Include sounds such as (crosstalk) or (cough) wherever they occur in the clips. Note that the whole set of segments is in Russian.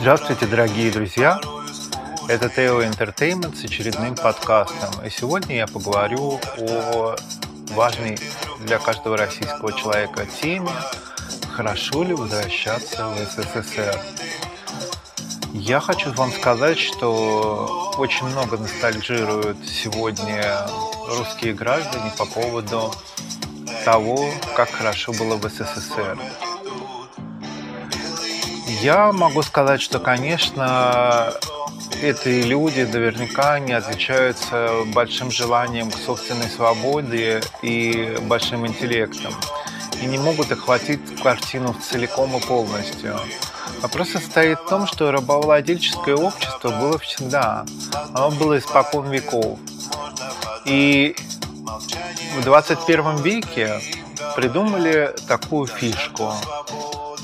Здравствуйте, дорогие друзья! Это Тео Entertainment с очередным подкастом. И сегодня я поговорю о важной для каждого российского человека теме «Хорошо ли возвращаться в СССР?». Я хочу вам сказать, что очень много ностальгируют сегодня русские граждане по поводу того, как хорошо было в СССР. Я могу сказать, что, конечно, эти люди наверняка не отличаются большим желанием к собственной свободе и большим интеллектом. И не могут охватить картину целиком и полностью. Вопрос состоит в том, что рабовладельческое общество было всегда. Оно было испокон веков. И в 21 веке придумали такую фишку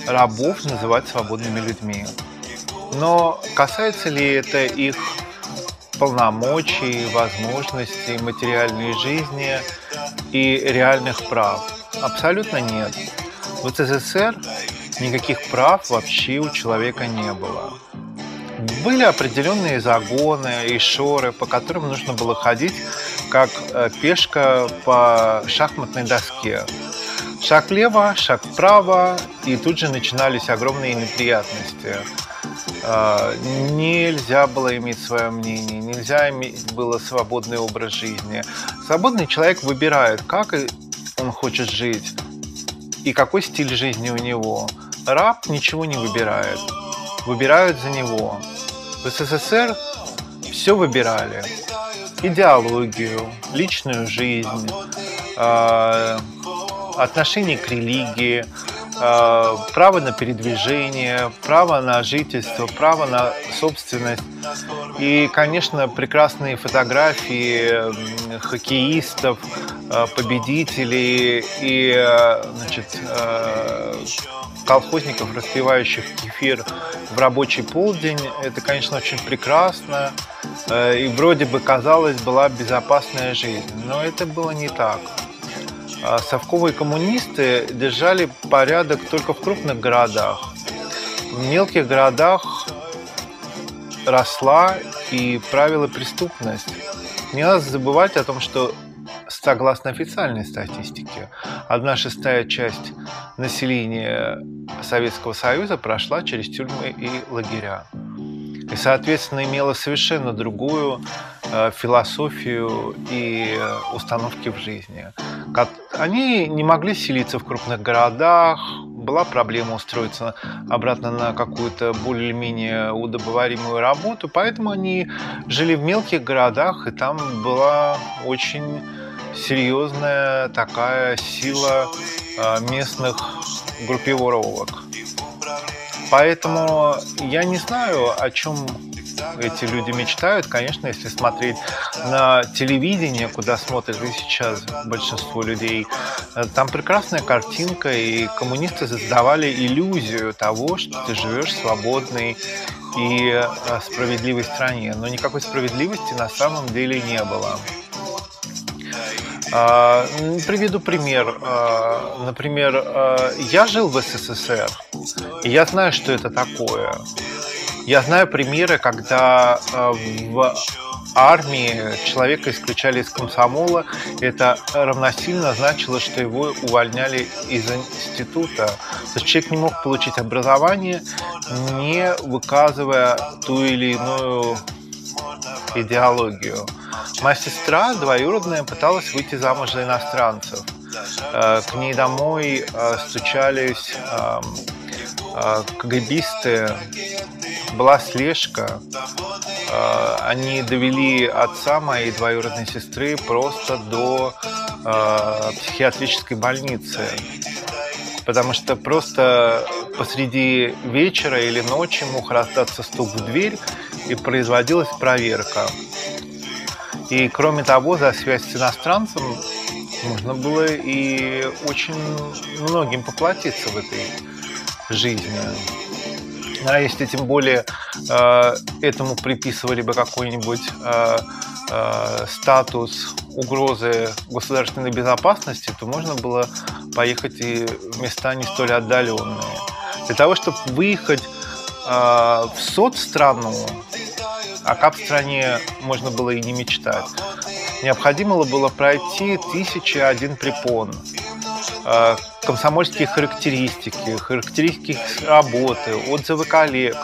рабов называть свободными людьми. Но касается ли это их полномочий, возможностей, материальной жизни и реальных прав? Абсолютно нет. В СССР никаких прав вообще у человека не было. Были определенные загоны и шоры, по которым нужно было ходить как э, пешка по шахматной доске. Шаг влево, шаг вправо, и тут же начинались огромные неприятности. А, нельзя было иметь свое мнение, нельзя иметь было свободный образ жизни. Свободный человек выбирает, как он хочет жить и какой стиль жизни у него. Раб ничего не выбирает, выбирают за него. В СССР все выбирали. Идеологию, личную жизнь, а, отношение к религии, э, право на передвижение, право на жительство, право на собственность. И, конечно, прекрасные фотографии хоккеистов, э, победителей и э, значит, колхозников, распивающих кефир в рабочий полдень. Это, конечно, очень прекрасно. И вроде бы, казалось, была безопасная жизнь. Но это было не так. А совковые коммунисты держали порядок только в крупных городах. В мелких городах росла и правила преступность. Не надо забывать о том, что согласно официальной статистике, одна шестая часть населения Советского Союза прошла через тюрьмы и лагеря. И, соответственно, имела совершенно другую э, философию и установки в жизни. Они не могли селиться в крупных городах, была проблема устроиться обратно на какую-то более-менее удобоваримую работу, поэтому они жили в мелких городах, и там была очень серьезная такая сила а, местных группировок. Поэтому я не знаю, о чем эти люди мечтают. Конечно, если смотреть на телевидение, куда смотрят и сейчас большинство людей, э, там прекрасная картинка, и коммунисты создавали иллюзию того, что ты живешь в свободной и э, справедливой стране. Но никакой справедливости на самом деле не было. А, приведу пример. А, например, а, я жил в СССР, и я знаю, что это такое. Я знаю примеры, когда э, в армии человека исключали из комсомола. Это равносильно значило, что его увольняли из института. То есть человек не мог получить образование, не выказывая ту или иную идеологию. Моя сестра двоюродная пыталась выйти замуж за иностранцев. Э, к ней домой э, стучались эм, КГБисты была слежка. А, они довели отца моей двоюродной сестры просто до а, психиатрической больницы. Потому что просто посреди вечера или ночи мог раздаться стук в дверь и производилась проверка. И кроме того, за связь с иностранцем можно было и очень многим поплатиться в этой жизни. А если тем более э, этому приписывали бы какой-нибудь э, э, статус угрозы государственной безопасности, то можно было поехать и в места не столь отдаленные. Для того, чтобы выехать в соцстрану, о кап-стране можно было и не мечтать, необходимо было пройти тысячи один препон комсомольские характеристики, характеристики работы, отзывы коллег.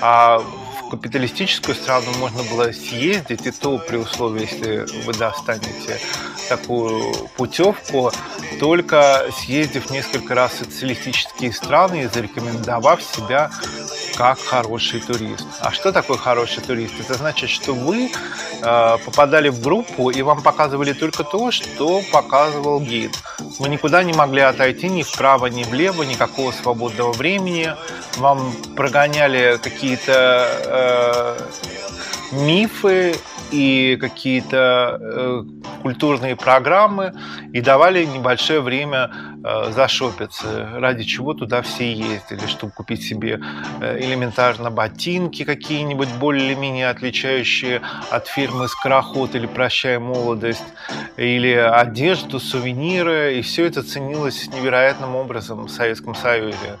А в капиталистическую страну можно было съездить, и то при условии, если вы достанете такую путевку, только съездив несколько раз в социалистические страны и зарекомендовав себя как хороший турист. А что такое хороший турист? Это значит, что вы э, попадали в группу и вам показывали только то, что показывал гид. Вы никуда не могли отойти ни вправо, ни влево, никакого свободного времени. Вам прогоняли какие-то э, мифы и какие-то э, культурные программы и давали небольшое время э, зашопиться, ради чего туда все ездили, чтобы купить себе э, элементарно ботинки какие-нибудь более-менее отличающие от фирмы «Скороход» или «Прощай молодость», или одежду, сувениры, и все это ценилось невероятным образом в Советском Союзе.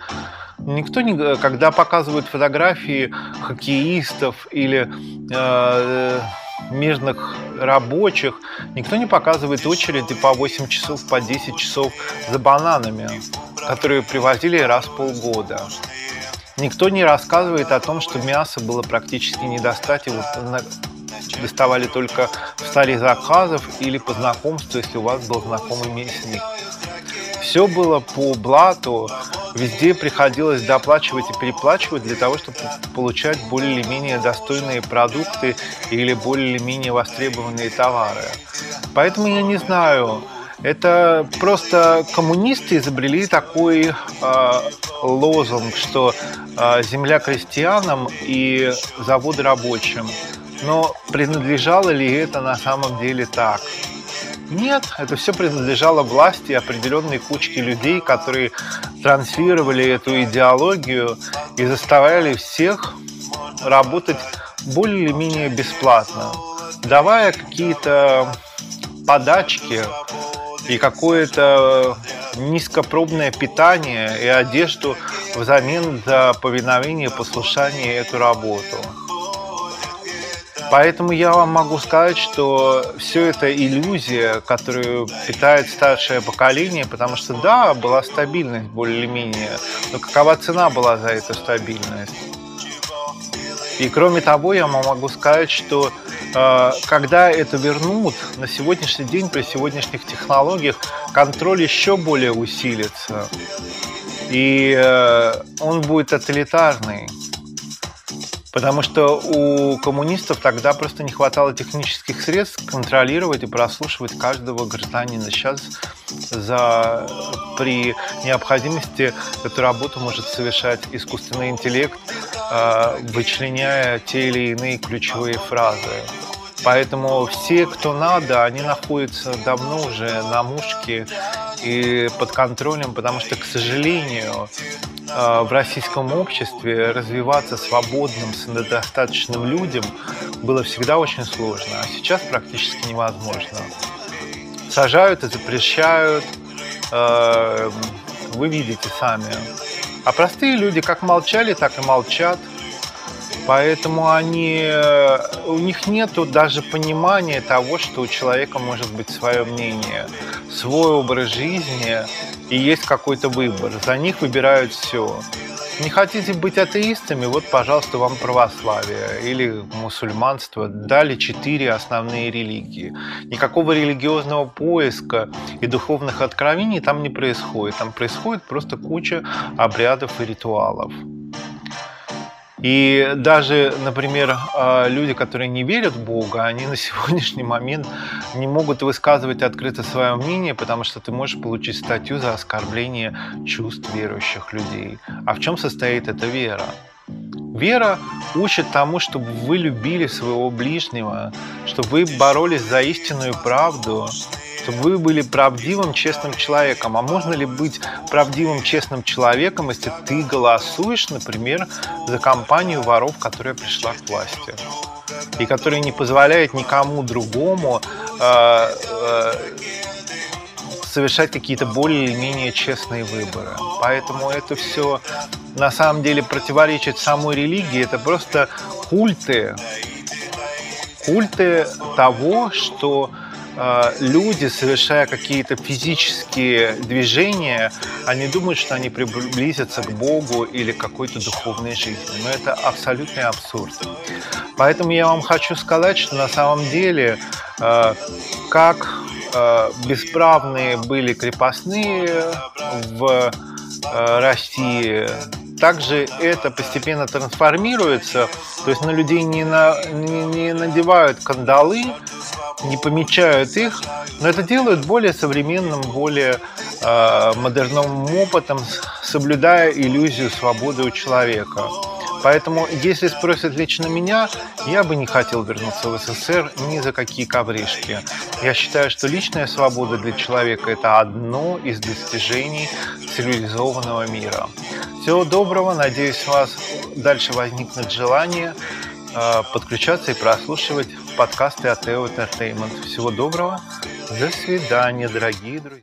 Никто не, когда показывают фотографии хоккеистов или э, мирных рабочих, никто не показывает очереди по 8 часов, по 10 часов за бананами, которые привозили раз в полгода. Никто не рассказывает о том, что мясо было практически не достать, его доставали только в столе заказов или по знакомству, если у вас был знакомый мясник. Все было по блату, везде приходилось доплачивать и переплачивать для того, чтобы получать более или менее достойные продукты или более или менее востребованные товары. Поэтому я не знаю, это просто коммунисты изобрели такой э, лозунг, что э, земля крестьянам и заводы рабочим. Но принадлежало ли это на самом деле так? Нет, это все принадлежало власти определенной кучки людей, которые транслировали эту идеологию и заставляли всех работать более или менее бесплатно, давая какие-то подачки и какое-то низкопробное питание и одежду взамен за повиновение послушание эту работу. Поэтому я вам могу сказать, что все это иллюзия, которую питает старшее поколение, потому что да, была стабильность более-менее, но какова цена была за эту стабильность? И кроме того, я вам могу сказать, что э, когда это вернут, на сегодняшний день при сегодняшних технологиях контроль еще более усилится. И э, он будет тоталитарный. Потому что у коммунистов тогда просто не хватало технических средств контролировать и прослушивать каждого гражданина. Сейчас за, при необходимости эту работу может совершать искусственный интеллект, э, вычленяя те или иные ключевые фразы. Поэтому все, кто надо, они находятся давно уже на мушке и под контролем, потому что, к сожалению, в российском обществе развиваться свободным, самодостаточным людям было всегда очень сложно, а сейчас практически невозможно. Сажают и запрещают, э, вы видите сами. А простые люди как молчали, так и молчат – Поэтому они, э, у них нет даже понимания того, что у человека может быть свое мнение, свой образ жизни и есть какой-то выбор. За них выбирают все. Не хотите быть атеистами, вот, пожалуйста, вам православие или мусульманство. Дали четыре основные религии. Никакого религиозного поиска и духовных откровений там не происходит. Там происходит просто куча обрядов и ритуалов. И даже, например, а, люди, которые не верят в Бога, они на (laughs) сегодняшний момент не могут высказывать открыто свое мнение, потому что ты можешь получить статью за оскорбление чувств верующих людей. А в чем состоит эта вера? Вера учит тому, чтобы вы любили своего ближнего, чтобы вы боролись за истинную правду, чтобы вы были правдивым, честным человеком. А можно ли быть правдивым, честным человеком, если ты голосуешь, например, за компанию воров, которая пришла к власти? И которая не позволяет никому другому э, э, совершать какие-то более или менее честные выборы. Поэтому это все на самом деле противоречит самой религии. Это просто культы, культы того, что э, люди, совершая какие-то физические движения, они думают, что они приблизятся к Богу или к какой-то духовной жизни. Но это абсолютный абсурд. Поэтому я вам хочу сказать, что на самом деле, э, как бесправные были крепостные в э, России, также это постепенно трансформируется, то есть на людей не, на, не, не надевают кандалы, не помечают их, но это делают более современным, более э, модерновым опытом, соблюдая иллюзию свободы у человека. Поэтому, если спросят лично меня, я бы не хотел вернуться в СССР ни за какие ковришки. Я считаю, что личная свобода для человека – это одно из достижений цивилизованного мира. Всего доброго. Надеюсь, у вас дальше возникнет желание э, подключаться и прослушивать подкасты от Teo Entertainment. Всего доброго. До свидания, дорогие друзья.